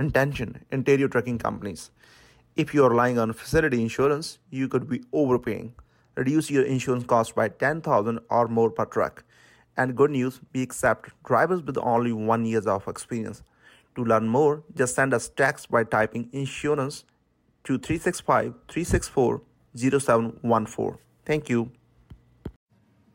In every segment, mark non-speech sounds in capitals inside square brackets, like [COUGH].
intention interior trucking companies. If you are relying on facility insurance, you could be overpaying. Reduce your insurance cost by 10000 or more per truck. And good news, we accept drivers with only one years of experience. To learn more, just send us text by typing insurance to 365 364 0714. Thank you.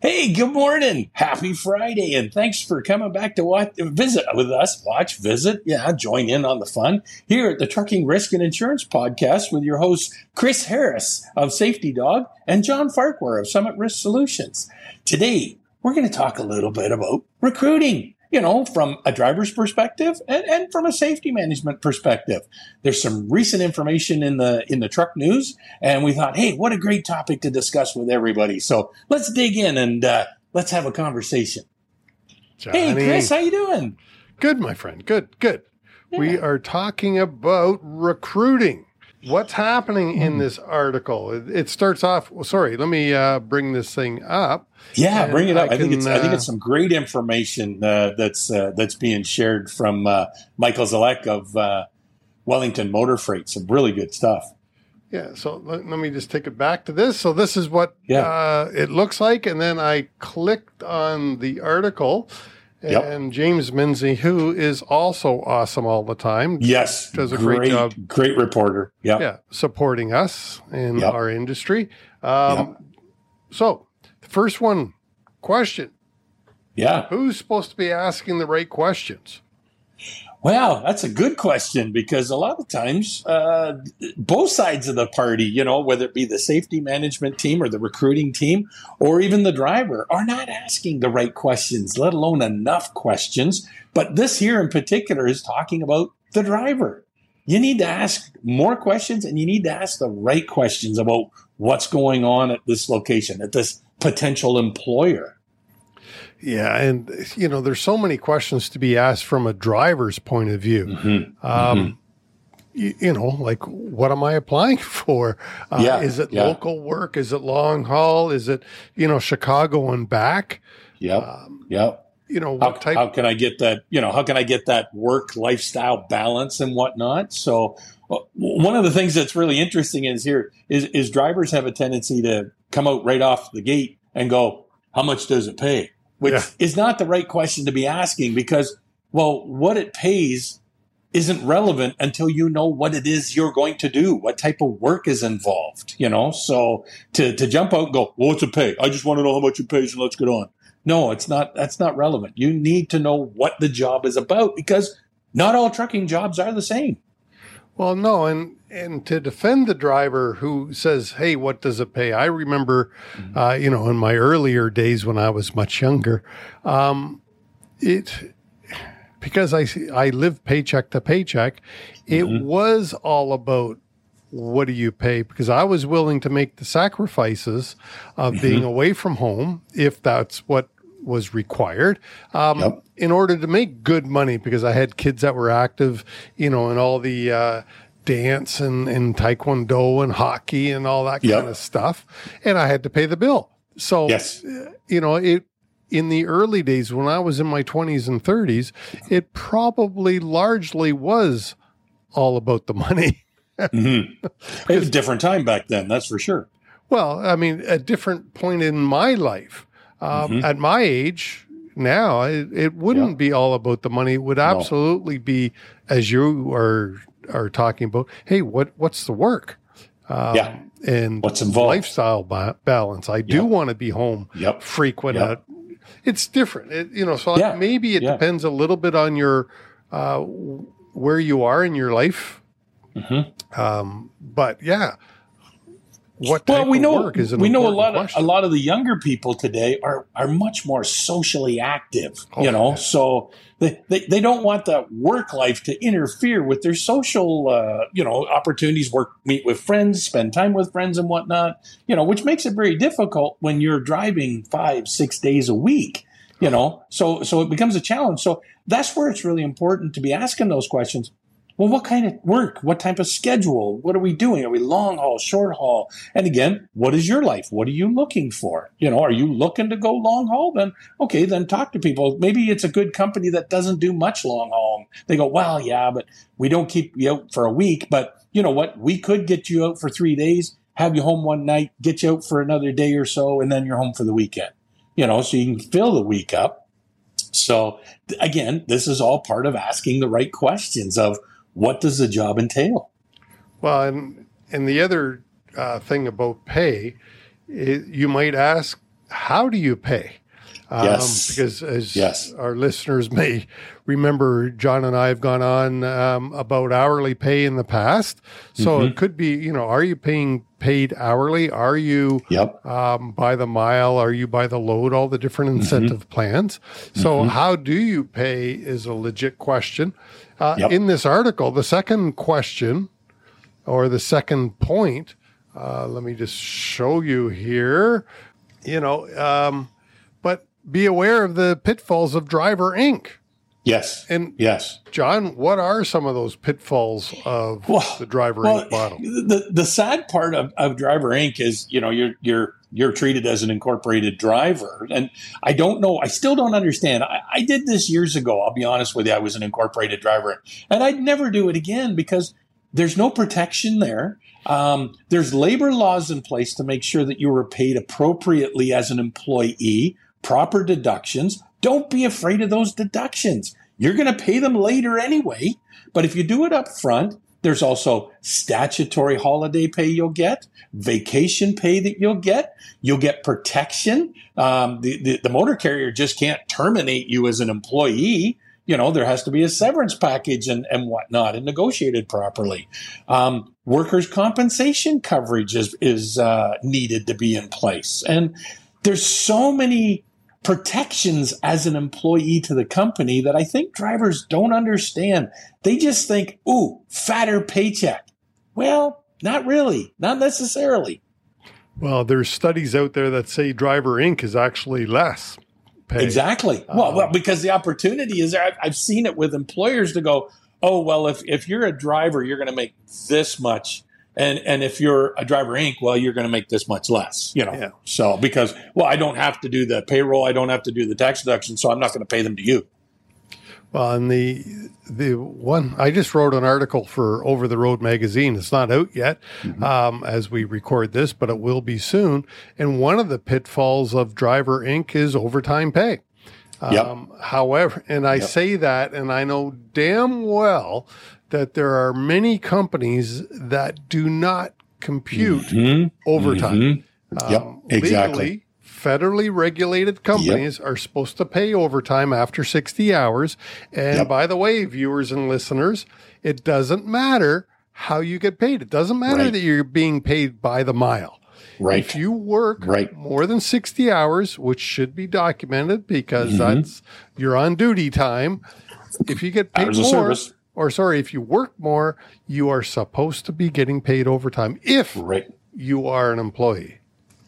Hey, good morning. Happy Friday. And thanks for coming back to watch, visit with us. Watch, visit. Yeah, join in on the fun here at the Trucking Risk and Insurance Podcast with your hosts, Chris Harris of Safety Dawg and John Farquhar of Summit Risk Solutions. Today, we're going to talk a little bit about recruiting you know, from a driver's perspective and, and from a safety management perspective. There's some recent information in the in the truck news, and we thought, hey, what a great topic to discuss with everybody. So let's dig in and uh, let's have a conversation. Johnny. Hey, Chris, how you doing? Good, my friend. Good, good. Yeah. We are talking about recruiting. What's happening in hmm. this article? It, it starts off. Well, sorry, let me uh, bring this thing up. Yeah, bring it up. I, I think it's. Uh, I think it's some great information uh, that's uh, that's being shared from uh, Michael Zalek of uh, Wellington Motor Freight. Some really good stuff. Yeah. So let, let, me just take it back to this. So this is what yeah. it looks like, and then I clicked on the article Yep. And James Menzies, who is also awesome all the time. Yes. Does a great, great job. Great reporter. Yeah. Yeah. Supporting us in yep. our industry. Um. So, the first one question. Yeah. Who's supposed to be asking the right questions? Well, that's a good question because a lot of times, uh, both sides of the party, you know, whether it be the safety management team or the recruiting team or even the driver, are not asking the right questions, let alone enough questions. But this here in particular is talking about the driver. You need to ask more questions and you need to ask the right questions about what's going on at this location, at this potential employer. Yeah, and you know, there's so many questions to be asked from a driver's point of view. Mm-hmm. Um, mm-hmm. You, you, know, like what am I applying [LAUGHS] for? Uh, yeah, is it yeah. local work? Is it long haul? Is it you know Chicago and back? Yep. Um, yep. You know, how, type- how can I get that? You know, how can I get that work lifestyle balance and whatnot? So uh, one of the things that's really interesting is here is, is drivers have a tendency to come out right off the gate and go, how much does it pay? Which yeah. is not the right question to be asking because, well, what it pays isn't relevant until you know what it is you're going to do, what type of work is involved, you know? So to, to jump out and go, well, what's it pay? I just want to know how much it pays and let's get on. No, it's not, that's not relevant. You need to know what the job is about because not all trucking jobs are the same. Well, no, and and to defend the driver who says, "Hey, what does it pay?" I remember, mm-hmm. uh, you know, in my earlier days when I was much younger, um, it because I I lived paycheck to paycheck. It mm-hmm. was all about what do you pay? Because I was willing to make the sacrifices of mm-hmm. being away from home if that's what was required um, yep. in order to make good money because I had kids that were active, you know, in all the uh, dance and, and taekwondo and hockey and all that yep. kind of stuff. And I had to pay the bill. So, yes. Uh, you know, it, in the early days when I was in my 20s and 30s, it probably largely was all about the money. [LAUGHS] mm-hmm. It was a different time back then, that's for sure. Well, I mean, a different point in my life. Um, mm-hmm. At my age now, it, it wouldn't yeah. be all about the money. It would absolutely no. be, as you are are talking about. Hey, what what's the work? Um, yeah, and what's involved? Lifestyle ba- balance. I do yep. want to be home yep. frequent. Yep. it's different, it, you know. So yeah. maybe it yeah. depends a little bit on your uh, where you are in your life. Mm-hmm. Um, but yeah, what well we know we know a lot question. of a lot of the younger people today are are much more socially active oh, you know yeah. so they, they, they don't want that work life to interfere with their social uh, you know opportunities work meet with friends spend time with friends and whatnot you know which makes it very difficult when you're driving five six days a week you know so so it becomes a challenge so that's where it's really important to be asking those questions well, what kind of work? What type of schedule? What are we doing? Are we long haul, short haul? And again, what is your life? What are you looking for? You know, are you looking to go long haul? Then, okay, then talk to people. Maybe it's a good company that doesn't do much long haul. They go, well, yeah, but we don't keep you out for a week. But you know what? We could get you out for three days, have you home one night, get you out for another day or so, and then you're home for the weekend. You know, so you can fill the week up. So again, this is all part of asking the right questions of, what does the job entail? Well, and and the other uh, thing about pay, it, you might ask, how do you pay? Um, yes. Because as yes. our listeners [LAUGHS] may remember, John and I have gone on um, about hourly pay in the past. So mm-hmm. it could be, you know, are you paying paid hourly? Are you yep. um, by the mile? Are you by the load? All the different mm-hmm. incentive mm-hmm. plans. So mm-hmm. how do you pay is a legit question. Uh, yep. In this article, the second question or the second point, uh, let me just show you here. You know, um, but be aware of the pitfalls of Driver Inc. Yes. And yes, John, what are some of those pitfalls of well, the Driver well, Inc. model? The the sad part of, of Driver Inc. is you know you're you're you're treated as an incorporated driver, and I don't know. I still don't understand. I, I did this years ago. I'll be honest with you. I was an incorporated driver, and I'd never do it again because there's no protection there. Um, there's labor laws in place to make sure that you are paid appropriately as an employee, proper deductions, don't be afraid of those deductions. You're going to pay them later anyway. But if you do it up front, there's also statutory holiday pay you'll get, vacation pay that you'll get. You'll get protection. Um, the, the, the motor carrier just can't terminate you as an employee you know, there has to be a severance package and, and whatnot and negotiated properly. Um, workers' compensation coverage is, is uh, needed to be in place. And there's so many protections as an employee to the company that I think drivers don't understand. They just think, ooh, fatter paycheck. Well, not really, not necessarily. Well, there's studies out there that say Driver Inc. is actually less. Pay. Exactly. well, well, um, because the opportunity is there. I've, I've seen it with employers to go, oh, well, if, if you're a driver, you're going to make this much and and if you're a driver inc well you're going to make this much less you know yeah. so because well i don't have to do the payroll i don't have to do the tax deduction so i'm not going to pay them to you well and the the one i just wrote an article for over the road magazine it's not out yet mm-hmm. um, as we record this but it will be soon and one of the pitfalls of driver inc is overtime pay Yep. Um, however, and I yep. say that, and I know damn well that there are many companies that do not compute mm-hmm. overtime. Mm-hmm. Yep, um, exactly. Legally, federally regulated companies yep. are supposed to pay overtime after 60 hours. And yep. by the way, viewers and listeners, it doesn't matter how you get paid. It doesn't matter right. that you're being paid by the mile. Right. If you work right. more than 60 hours, which should be documented because mm-hmm. that's your on duty time, if you get paid more, or sorry, if you work more, you are supposed to be getting paid overtime if right. you are an employee.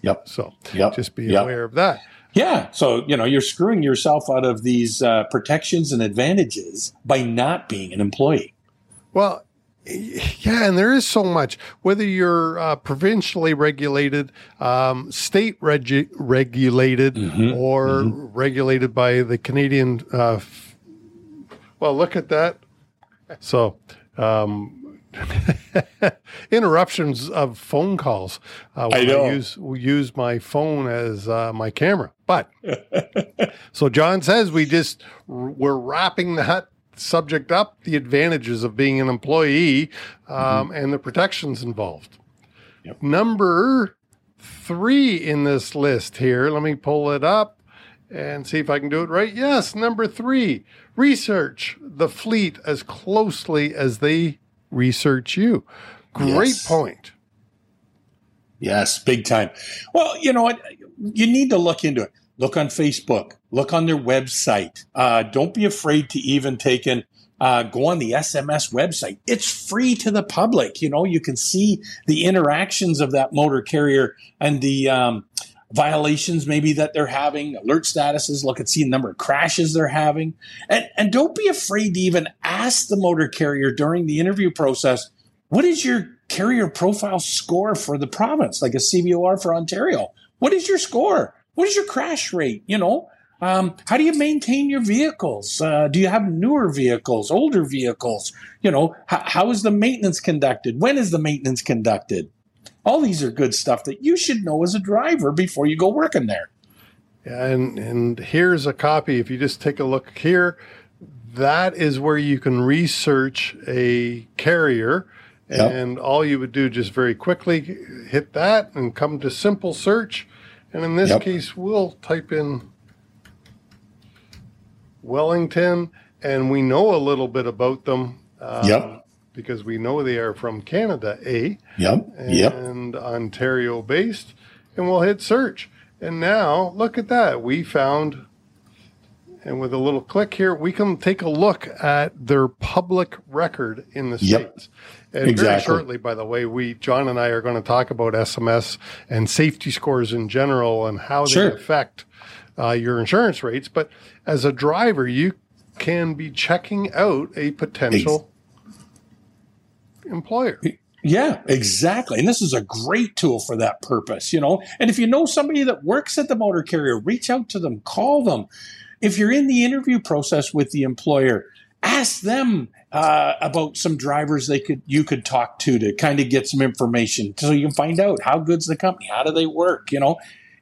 Yep. So yep. just be yep. aware of that. Yeah. So, you know, you're screwing yourself out of these uh, protections and advantages by not being an employee. Well, yeah, and there is so much. Whether you're uh, provincially regulated, um, state regu- regulated, mm-hmm. or mm-hmm. regulated by the Canadian. Uh, f- well, look at that. So, um, [LAUGHS] interruptions of phone calls. Uh, I know. I use use my phone as uh, my camera, but [LAUGHS] so John says we just we're wrapping that subject up, the advantages of being an employee, um, mm-hmm. and the protections involved. Yep. Number three in this list here. Let me pull it up and see if I can do it right. Yes, number three research the fleet as closely as they research you. Great yes. point. Yes, big time. Well, you know what? You need to look into it. Look on Facebook. Look on their website. Uh, don't be afraid to even take in. Uh, go on the SMS website. It's free to the public. You know, you can see the interactions of that motor carrier and the um, violations maybe that they're having, alert statuses, look and see the number of crashes they're having. And, and don't be afraid to even ask the motor carrier during the interview process, what is your carrier profile score for the province, like a CVOR for Ontario? What is your score? What is your crash rate? You know, um, how do you maintain your vehicles? Uh, do you have newer vehicles, older vehicles? You know, h- how is the maintenance conducted? When is the maintenance conducted? All these are good stuff that you should know as a driver before you go working there. And and here's a copy. If you just take a look here, that is where you can research a carrier. Yep. And all you would do just very quickly hit that and come to simple search. And in this Yep. case, we'll type in Wellington, and we know a little bit about them. um, Yep. Because we know they are from Canada, A Yep. Yep. and Ontario based, and we'll hit search. And now look at that. We found, and with a little click here, we can take a look at their public record in the Yep. states. And very Exactly. shortly, by the way, we John and I are going to talk about SMS and safety scores in general and how they Sure. affect uh, your insurance rates. But as a driver, you can be checking out a potential employer. Yeah, exactly. And this is a great tool for that purpose, you know. And if you know somebody that works at the motor carrier, reach out to them, call them. If you're in the interview process with the employer, ask them uh, about some drivers they could you could talk to to kind of get some information so you can find out how good's the company, how do they work, you know.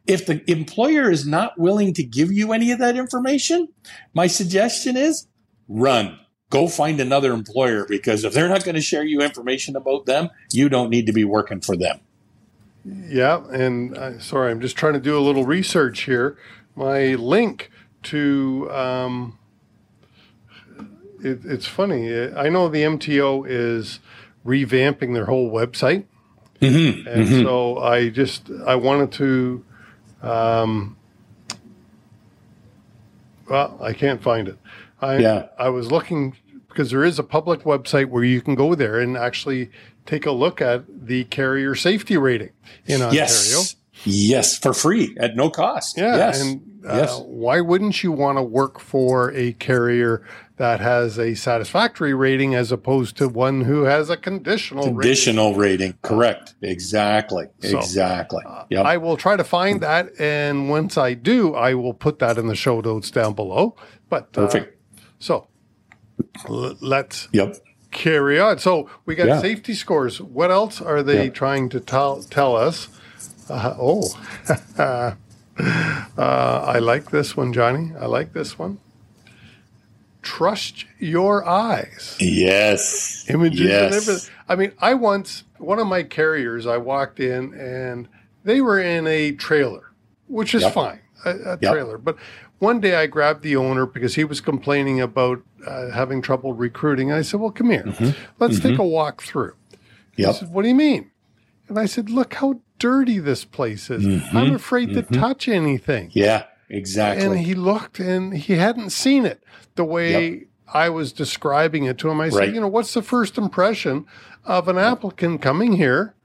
If the employer is not willing to give you any of that information, my suggestion is run go find another employer because if they're not going to share you information about them, you don't need to be working for them. Yeah, and uh, sorry, I'm just trying to do a little research here. My link to um, it, it's funny. I know the MTO is revamping their whole website, Mm-hmm. and so I just I wanted to. Um, well, I can't find it. I, Yeah. I was looking because there is a public website where you can go there and actually take a look at the carrier safety rating in Ontario. Yes. Yes, for free at no cost. Yeah, Yes. and uh, yes. why wouldn't you want to work for a carrier that has a satisfactory rating as opposed to one who has a conditional rating? Conditional rating. Correct. Exactly. So, exactly. Yep. I will try to find that, and once I do, I will put that in the show notes down below. But uh, Perfect. So l- let's yep. carry on. So we got Yeah. safety scores. What else are they Yeah. trying to tell tell us? Uh, oh, [LAUGHS] uh, I like this one, Johnny. I like this one. Trust your eyes. Yes. Images and yes. everything. I mean, I once one of my carriers. I walked in and they were in a trailer, which is Yep. fine, a, a Yep. trailer. But one day I grabbed the owner because he was complaining about uh, having trouble recruiting. I said, "Well, come here, let's take a walk through." He Mm-hmm. Said, "What do you mean?" And I said, "Look how dirty this place is. Mm-hmm. I'm afraid to touch anything." Yeah. Exactly. And he looked and he hadn't seen it the way I was describing it to him. I said, Right. you know, what's the first impression of an applicant coming here?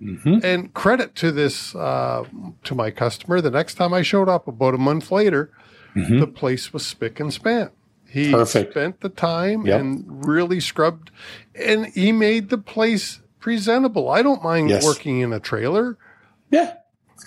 Mhm. And credit to this, uh, to my customer, the next time I showed up about a month later, Mhm. the place was spick and span. He Perfect. spent the time Yep. and really scrubbed, and he made the place presentable. I don't mind Yes. working in a trailer, Yeah.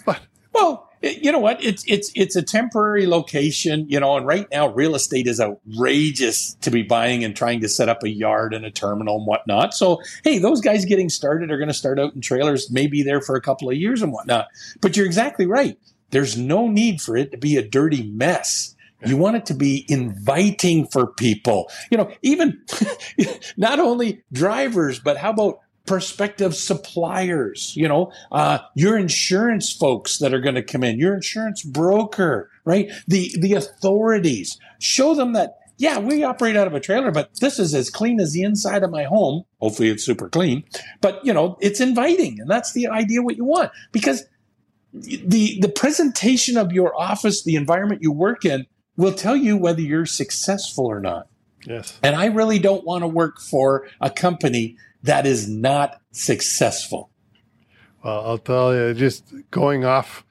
but Well, you know what? It's it's it's a temporary location, you know, and right now real estate is outrageous to be buying and trying to set up a yard and a terminal and whatnot. So, hey, those guys getting started are going to start out in trailers, maybe there for a couple of years and whatnot. But you're exactly right. There's no need for it to be a dirty mess. You want it to be inviting for people. You know, even [LAUGHS] not only drivers, but how about prospective suppliers, you know, uh, your insurance folks that are going to come in, your insurance broker, right? The, the authorities show them that, yeah, we operate out of a trailer, but this is as clean as the inside of my home. Hopefully it's super clean, but you know, it's inviting. And that's the idea what you want because the, the presentation of your office, the environment you work in will tell you whether you're successful or not. yes. And I really don't want to work for a company that is not successful. Well, I'll tell you, just going off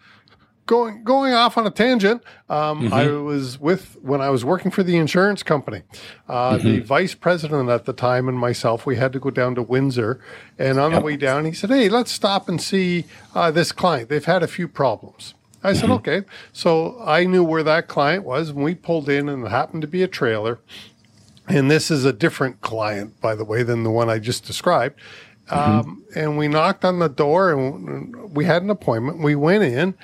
going going off on a tangent. Um, Mm-hmm. I was with when I was working for the insurance company. Uh, The Mm-hmm. vice president at the time and myself, we had to go down to Windsor, and on Yep. the way down, he said, "Hey, let's stop and see uh, this client. They've had a few problems." I said, Mm-hmm. "Okay." So I knew where that client was, and we pulled in, and it happened to be a trailer. And this is a different client, by the way, than the one I just described. Um, and we knocked on the door and we had an appointment. We went in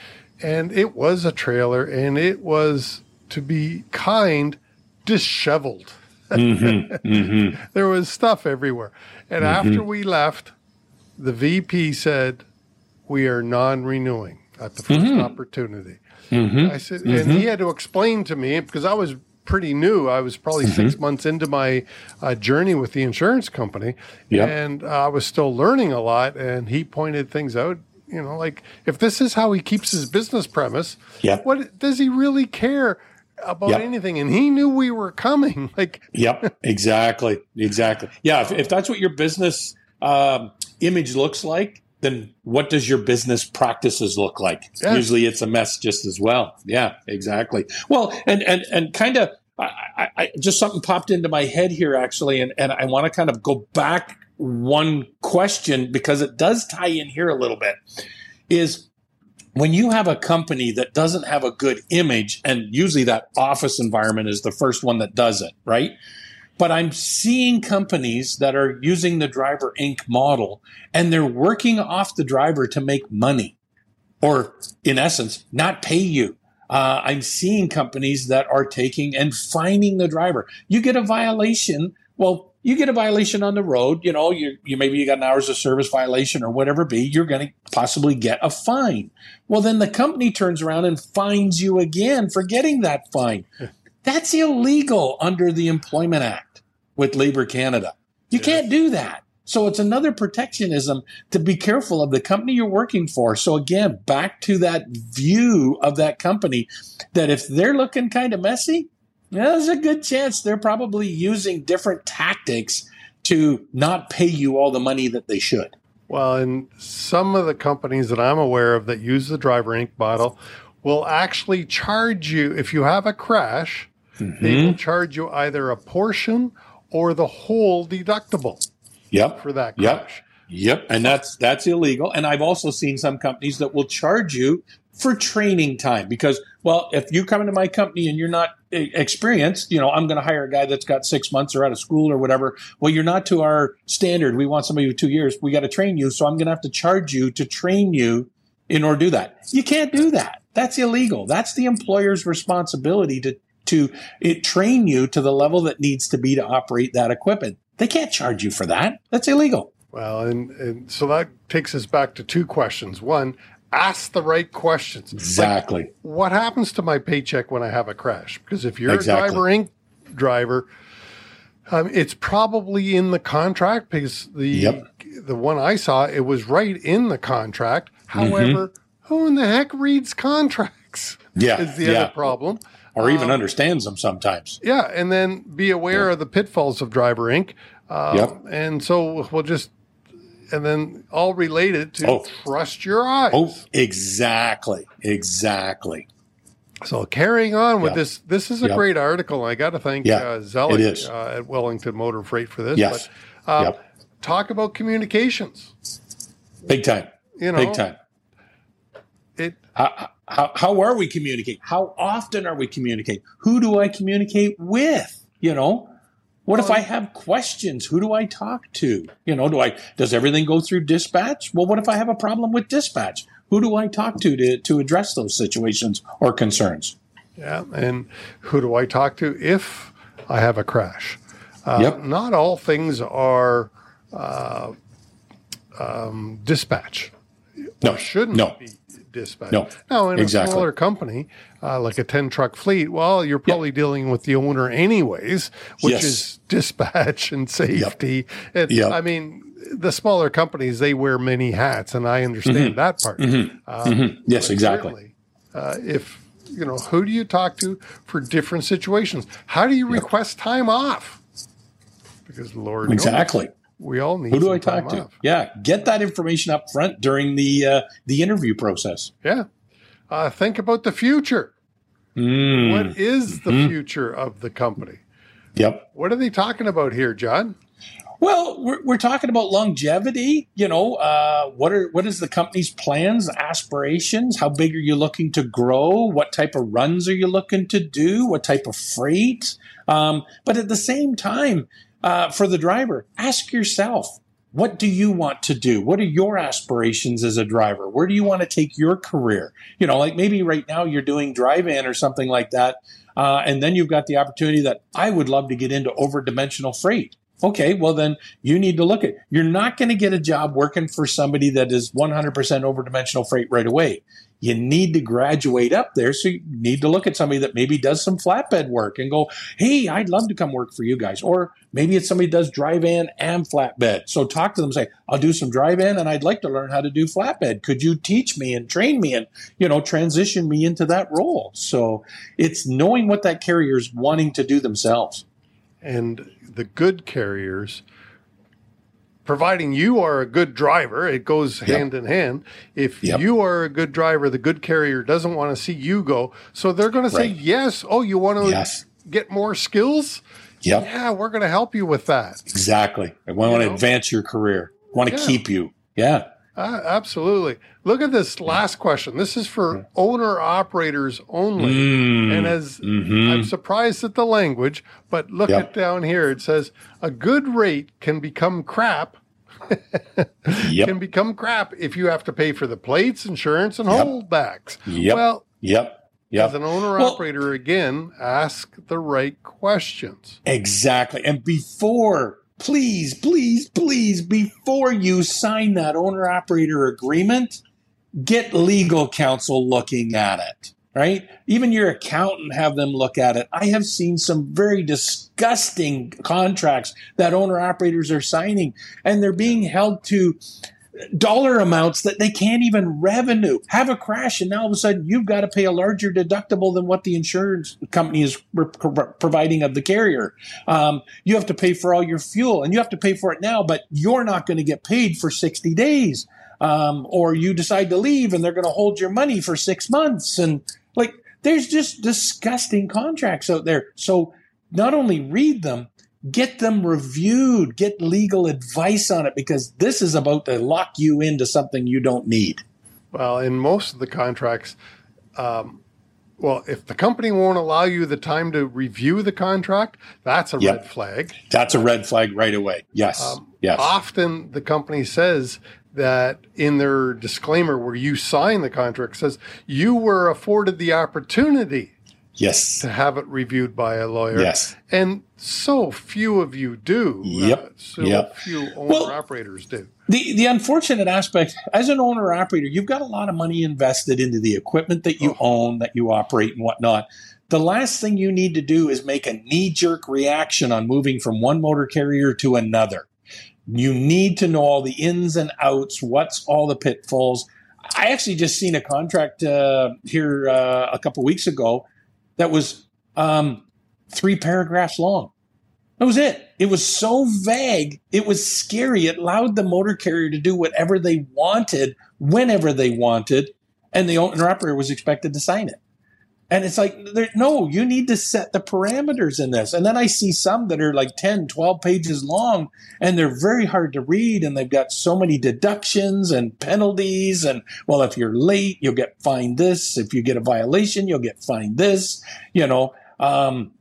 and it was a trailer and it was, to be kind, disheveled. Mm-hmm, mm-hmm. [LAUGHS] there was stuff everywhere. And mm-hmm. after we left, the VP said, We are non renewing at the 1st opportunity. I said, and he had to explain to me because I was pretty new. I was probably six months into my uh, journey with the insurance company, Yep. and uh, I was still learning a lot. And he pointed things out. You know, like if this is how he keeps his business premise, Yep. what does he really care about Yep. anything? And he knew we were coming. [LAUGHS] Like, Yep, exactly, exactly. Yeah, if, if that's what your business um, image looks like, then what does your business practices look like? Yeah. Usually, it's a mess just as well. Yeah, exactly. Well, and and and kind of, I, I, I just something popped into my head here actually, and and I want to kind of go back one question because it does tie in here a little bit. Is when you have a company that doesn't have a good image, and usually that office environment is the first one that does it, right? But I'm seeing companies that are using the Driver Inc. model and they're working off the driver to make money or, in essence, not pay you. Uh, I'm seeing companies that are taking and fining the driver. You get a violation. Well, you get a violation on the road. You know, you, you maybe you got an hours of service violation or whatever be. You're going to possibly get a fine. Well, then the company turns around and fines you again for getting that fine. That's illegal under the Employment Act with Labor Canada. You can't do that. So it's another protectionism to be careful of the company you're working for. So again, back to that view of that company that if they're looking kind of messy, yeah, there's a good chance they're probably using different tactics to not pay you all the money that they should. Well, and some of the companies that I'm aware of that use the Driver Inc model will actually charge you if you have a crash. Mm-hmm. They will charge you either a portion or the whole deductible Yep. for that Yep. Yep, and that's that's illegal. And I've also seen some companies that will charge you for training time because, well, if you come into my company and you're not eh, experienced, you know, I'm going to hire a guy that's got six months or out of school or whatever. Well, you're not to our standard. We want somebody with two years. We got to train you, so I'm going to have to charge you to train you in order to do that. You can't do that. That's illegal. That's the employer's responsibility to to it, train you to the level that needs to be to operate that equipment. They can't charge you for that. That's illegal. Well, and, and so that takes us back to two questions. One, ask the right questions. Like, Exactly. what happens to my paycheck when I have a crash? Because if you're Exactly. a Driver Inc. driver, um, it's probably in the contract because the Yep. the one I saw it was right in the contract. Mm-hmm. However, who in the heck reads contracts? Yeah, [LAUGHS] is the yeah. other problem. or even understands them sometimes. Yeah, and then be aware of the pitfalls of Driver Inc. Um, Yep. And so we'll just, and then all related to Oh. trust your eyes. Oh, exactly, exactly. So carrying on with Yep. this, this is a Yep. great article. I got to thank Yeah, uh. Uh, at Wellington Motor Freight for this. Yes. But, uh, Yep. Talk about communications. Big time, You know, big time. It How, how, how are we communicating? How often are we communicating? Who do I communicate with? You know, what if I have questions? Who do I talk to? You know, do I does everything go through dispatch? Well, what if I have a problem with dispatch? Who do I talk to to, to address those situations or concerns? yeah, and who do I talk to if I have a crash? Uh, Yep. Not all things are uh, um, dispatch. No, shouldn't no. be dispatch. No, Now, in exactly. a smaller company, uh, like a 10 truck fleet, well, you're probably dealing with the owner anyways, which Yes. is dispatch and safety. And, Yep. I mean, the smaller companies, they wear many hats, and I understand that part. Um, Mhm. Yes, exactly. Uh, if, you know, who do you talk to for different situations? How do you request time off? Because Lord knows, Exactly. We all need Who do I talk to? off. Yeah, get that information up front during the uh, the interview process. Yeah. uh, think about the future. Mm. What is the Mhm. future of the company? Yep. What are they talking about here, John? Well, we're, we're talking about longevity. You know, uh, what are what is the company's plans, aspirations? How big are you looking to grow? What type of runs are you looking to do? What type of freight? Um, but at the same time, uh, for the driver, ask yourself, what do you want to do? What are your aspirations as a driver? Where do you want to take your career? You know, like maybe right now you're doing drive-in or something like that, uh, and then you've got the opportunity that I would love to get into over-dimensional freight. Okay, well then you need to look at. You're not going to get a job working for somebody that is 100% over-dimensional freight right away. You need to graduate up there, so you need to look at somebody that maybe does some flatbed work and go, "Hey, I'd love to come work for you guys." Or maybe it's somebody does drive-in and flatbed. So talk to them, say, "I'll do some drive-in, and I'd like to learn how to do flatbed. Could you teach me and train me and you know transition me into that role?" So it's knowing what that carrier is wanting to do themselves. And the good carriers, providing you are a good driver, it goes Yep. hand in hand. If Yep. you are a good driver, the good carrier doesn't want to see you go. So they're going to say, Right. yes. Oh, you want to Yes. get more skills? Yep. Yeah, we're going to help you with that. Exactly. I want to advance your career. want to Yeah. keep you. Yeah. Uh, absolutely. Look at this last question. This is for owner operators only. Mm. And as Mhm. I'm surprised at the language, but look Yep. at down here. It says a good rate can become crap. [LAUGHS] Yep. Can become crap if you have to pay for the plates, insurance, and Yep. holdbacks. Yep. Well, Yep. Yep. as an owner Well- operator, again, ask the right questions. Exactly. And before, please, please, please, before you sign that owner operator agreement, get legal counsel looking at it, right? Even your accountant have them look at it. I have seen some very disgusting contracts that owner operators are signing and they're being held to dollar amounts that they can't even revenue. Have a crash, and now all of a sudden you've got to pay a larger deductible than what the insurance company is pro- pro- providing of the carrier. Um, you have to pay for all your fuel, and you have to pay for it now, but you're not going to get paid for 60 days. Um, or you decide to leave, and they're going to hold your money for six months. And like, there's just disgusting contracts out there. So not only read them, get them reviewed, get legal advice on it because this is about to lock you into something you don't need. Well, in most of the contracts, um, well, if the company won't allow you the time to review the contract, that's a Yep. red flag. That's a red flag right away. Yes. Um, yes. Often the company says that in their disclaimer where you sign the contract says you were afforded the opportunity yes. to have it reviewed by a lawyer. Yes. And so few of you do. Yep. Uh, so Yep. few owner Well- operators do. The the unfortunate aspect as an owner operator, you've got a lot of money invested into the equipment that you own, that you operate and whatnot. The last thing you need to do is make a knee jerk reaction on moving from one motor carrier to another. You need to know all the ins and outs, what's all the pitfalls. I actually just seen a contract uh, here uh, a couple weeks ago that was um, three paragraphs long. That was it. It was so vague. It was scary. It allowed the motor carrier to do whatever they wanted, whenever they wanted, and the owner operator was expected to sign it. And it's like, no, you need to set the parameters in this. And then I see some that are like 10, 12 pages long, and they're very hard to read, and they've got so many deductions and penalties. And, well, if you're late, you'll get fined this. If you get a violation, you'll get fined this. You know, um,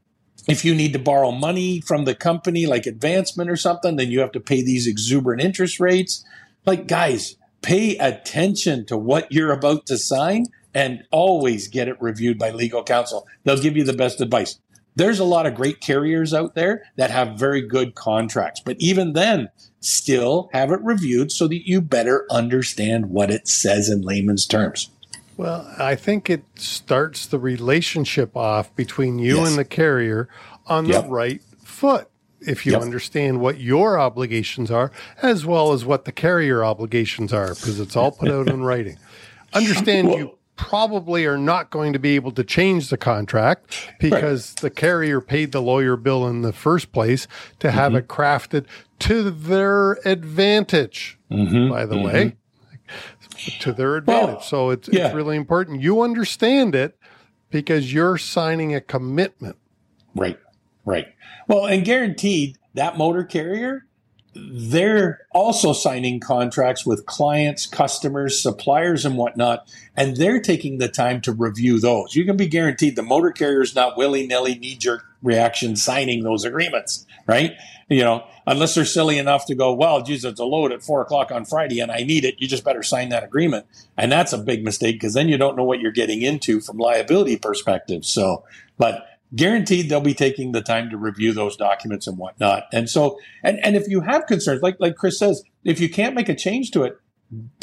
if you need to borrow money from the company, like advancement or something, then you have to pay these exuberant interest rates. Like, guys, pay attention to what you're about to sign and always get it reviewed by legal counsel. They'll give you the best advice. There's a lot of great carriers out there that have very good contracts, but even then, still have it reviewed so that you better understand what it says in layman's terms. Well, I think it starts the relationship off between you Yes. and the carrier on Yep. the right foot. If you Yep. understand what your obligations are, as well as what the carrier obligations are, because it's all put out in writing. [LAUGHS] Understand you probably are not going to be able to change the contract because the carrier paid the lawyer bill in the first place to have Mm-hmm. it crafted to their advantage. Mm-hmm. By the way, to their advantage. Well, so it's, yeah. it's really important you understand it because you're signing a commitment. Right, right. Well, and guaranteed that motor carrier, they're also signing contracts with clients, customers, suppliers, and whatnot, and they're taking the time to review those. You can be guaranteed the motor carrier is not willy nilly, knee jerk reaction signing those agreements, right? You know, unless they're silly enough to go, well, geez, it's a load at four o'clock on Friday and I need it. You just better sign that agreement. And that's a big mistake because then you don't know what you're getting into from liability perspective. So, but guaranteed they'll be taking the time to review those documents and whatnot. And so, and, and if you have concerns, like, like Chris says, if you can't make a change to it,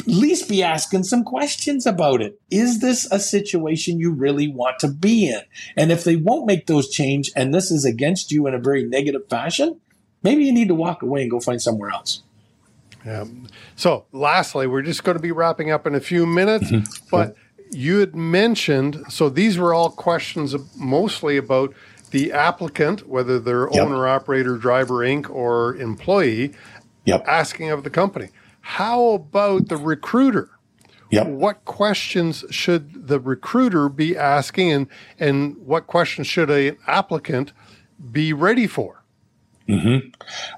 at least be asking some questions about it. Is this a situation you really want to be in? And if they won't make those change and this is against you in a very negative fashion, maybe you need to walk away and go find somewhere else. Yeah. So, lastly, we're just going to be wrapping up in a few minutes, mm-hmm. but you had mentioned so these were all questions mostly about the applicant, whether they're Yep. owner, operator, driver, Inc., or employee, Yep. asking of the company. How about the recruiter? Yep. What questions should the recruiter be asking, and and what questions should an applicant be ready for? Hmm.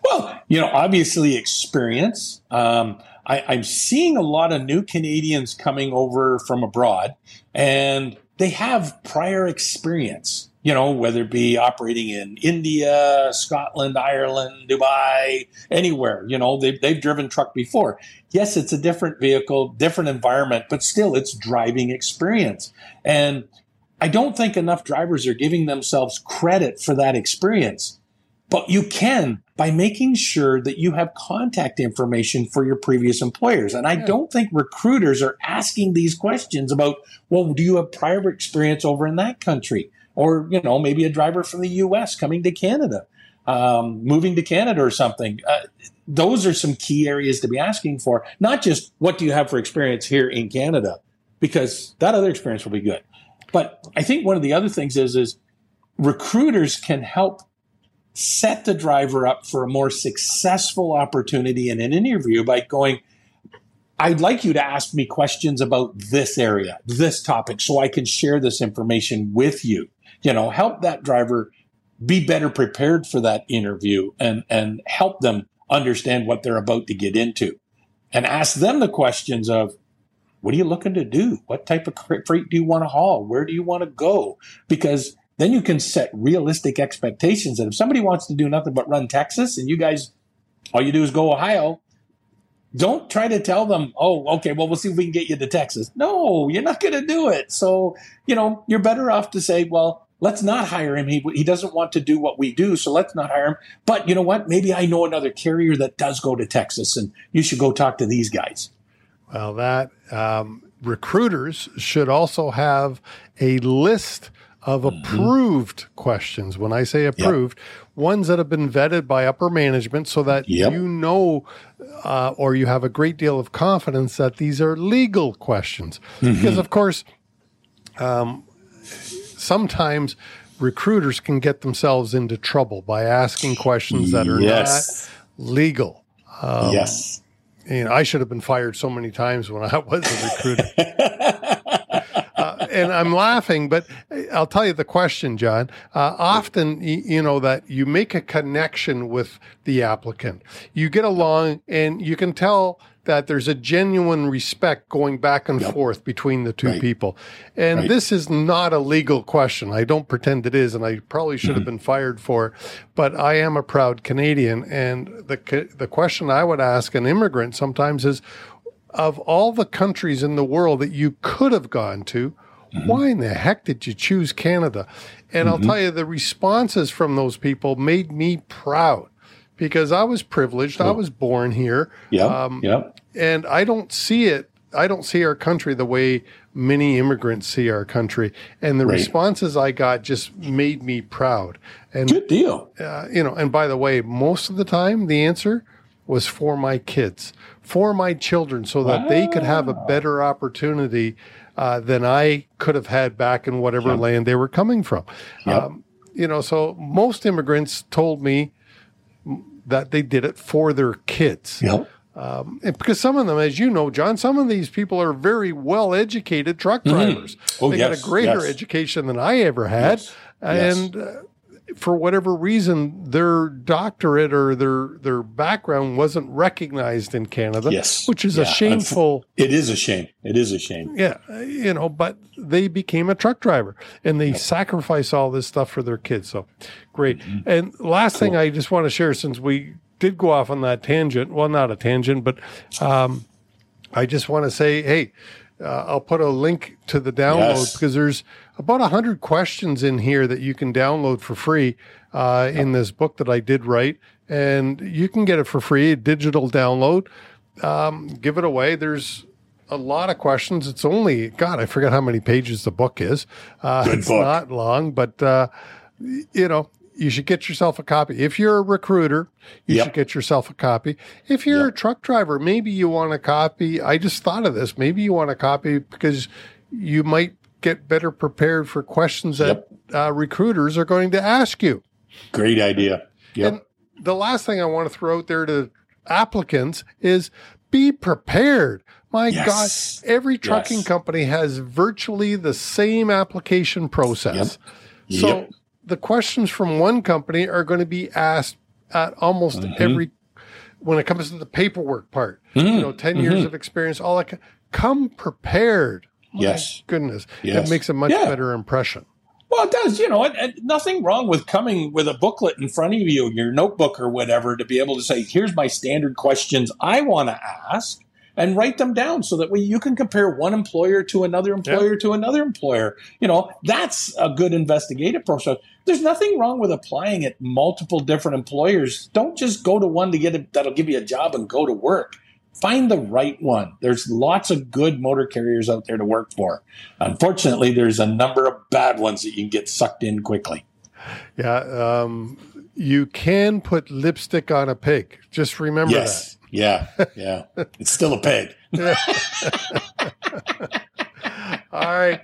Well, you know, obviously experience. Um, I, I'm seeing a lot of new Canadians coming over from abroad, and they have prior experience. You know, whether it be operating in India, Scotland, Ireland, Dubai, anywhere. You know, they've they've driven truck before. Yes, it's a different vehicle, different environment, but still, it's driving experience. And I don't think enough drivers are giving themselves credit for that experience. But you can by making sure that you have contact information for your previous employers. And I don't think recruiters are asking these questions about, well, do you have prior experience over in that country? Or, you know, maybe a driver from the US coming to Canada, um, moving to Canada or something. Uh, those are some key areas to be asking for, not just what do you have for experience here in Canada, because that other experience will be good. But I think one of the other things is, is recruiters can help set the driver up for a more successful opportunity in an interview by going, I'd like you to ask me questions about this area, this topic, so I can share this information with you. You know, help that driver be better prepared for that interview and, and help them understand what they're about to get into. And ask them the questions of, what are you looking to do? What type of freight do you want to haul? Where do you want to go? Because then you can set realistic expectations. that if somebody wants to do nothing but run Texas and you guys, all you do is go Ohio, don't try to tell them, oh, okay, well, we'll see if we can get you to Texas. No, you're not going to do it. So, you know, you're better off to say, well, let's not hire him. He, he doesn't want to do what we do, so let's not hire him. But you know what? Maybe I know another carrier that does go to Texas, and you should go talk to these guys. Well, that um, recruiters should also have a list of approved questions. When I say approved, ones that have been vetted by upper management so that Yep. you know uh, or you have a great deal of confidence that these are legal questions. Because, of course, um, sometimes recruiters can get themselves into trouble by asking questions that are Yes. not legal. yes. you know, I should have been fired so many times when I [LAUGHS] was a recruiter. [LAUGHS] uh, and I'm laughing, but I'll tell you the question, John. Uh, often, you know, that you make a connection with the applicant. You get along and you can tell that there's a genuine respect going back and forth between the two Right. people. And Right. this is not a legal question. I don't pretend it is, and I probably should have Mm-hmm. been fired for. But I am a proud Canadian, and the the question I would ask an immigrant sometimes is, of all the countries in the world that you could have gone to, why in the heck did you choose Canada? And I'll tell you, the responses from those people made me proud because I was privileged. I was born here. Yep. Um, yep. and I don't see it. I don't see our country the way many immigrants see our country. And the Right. responses I got just made me proud. And Good deal. uh, you know, and by the way, most of the time the answer was for my kids, for my children, so that they could have a better opportunity uh, than I could have had back in whatever land they were coming from. Yep. Um, you know, so most immigrants told me that they did it for their kids. Yep. Um, and because some of them, as you know, John, some of these people are very well educated truck drivers. Oh, they got a greater yes. education than I ever had. Yes, yes. And uh, for whatever reason, their doctorate or their their background wasn't recognized in Canada. Yes. which is Yeah, a shameful. It is a shame. It is a shame. Yeah, you know, but they became a truck driver and they sacrifice all this stuff for their kids. So great. Mm-hmm. And last thing I just want to share since we did go off on that tangent, well, not a tangent, but um, I just want to say, hey, uh, I'll put a link to the download Yes. because there's about 100 questions in here that you can download for free uh, in this book that I did write. And you can get it for free, a digital download. Um, give it away. There's a lot of questions. It's only, God, I forget how many pages the book is. Uh, Good it's book. not long, but, uh, you know, you should get yourself a copy. If you're a recruiter, you Yep. should get yourself a copy. If you're a truck driver, maybe you want a copy. I just thought of this. Maybe you want a copy because you might get better prepared for questions that uh, recruiters are going to ask you. Great idea. Yep. And the last thing I want to throw out there to applicants is be prepared. My Yes. God, every trucking Yes. company has virtually the same application process. So Yep. the questions from one company are going to be asked at almost Mm-hmm. every when it comes to the paperwork part. Mm-hmm. You know, 10 years of experience, all that. Come prepared. Yes. Goodness. Yes. It makes a much Yeah. better impression. Well, it does. You know, and, and nothing wrong with coming with a booklet in front of you, your notebook or whatever, to be able to say, "Here's my standard questions I want to ask," and write them down so that way you can compare one employer to another employer to another employer. You know, that's a good investigative process. There's nothing wrong with applying at multiple different employers. Don't just go to one to get it that'll give you a job and go to work. Find the right one. There's lots of good motor carriers out there to work for. Unfortunately, there's a number of bad ones that you can get sucked in quickly. Yeah. Um, you can put lipstick on a pig. Just remember Yes. Yeah. Yeah. it's still a pig. [LAUGHS] All right.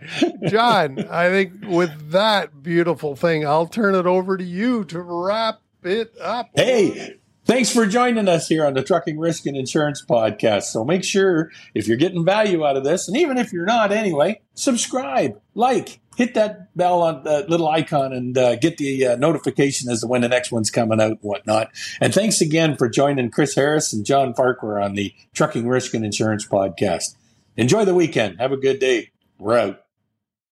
John, I think with that beautiful thing, I'll turn it over to you to wrap it up. Hey, thanks for joining us here on the Trucking Risk and Insurance Podcast. So make sure if you're getting value out of this, and even if you're not anyway, subscribe, like, hit that bell on the little icon and uh, get the uh, notification as to when the next one's coming out and whatnot. And thanks again for joining Chris Harris and John Farquhar on the Trucking Risk and Insurance Podcast. Enjoy the weekend. Have a good day. We're out.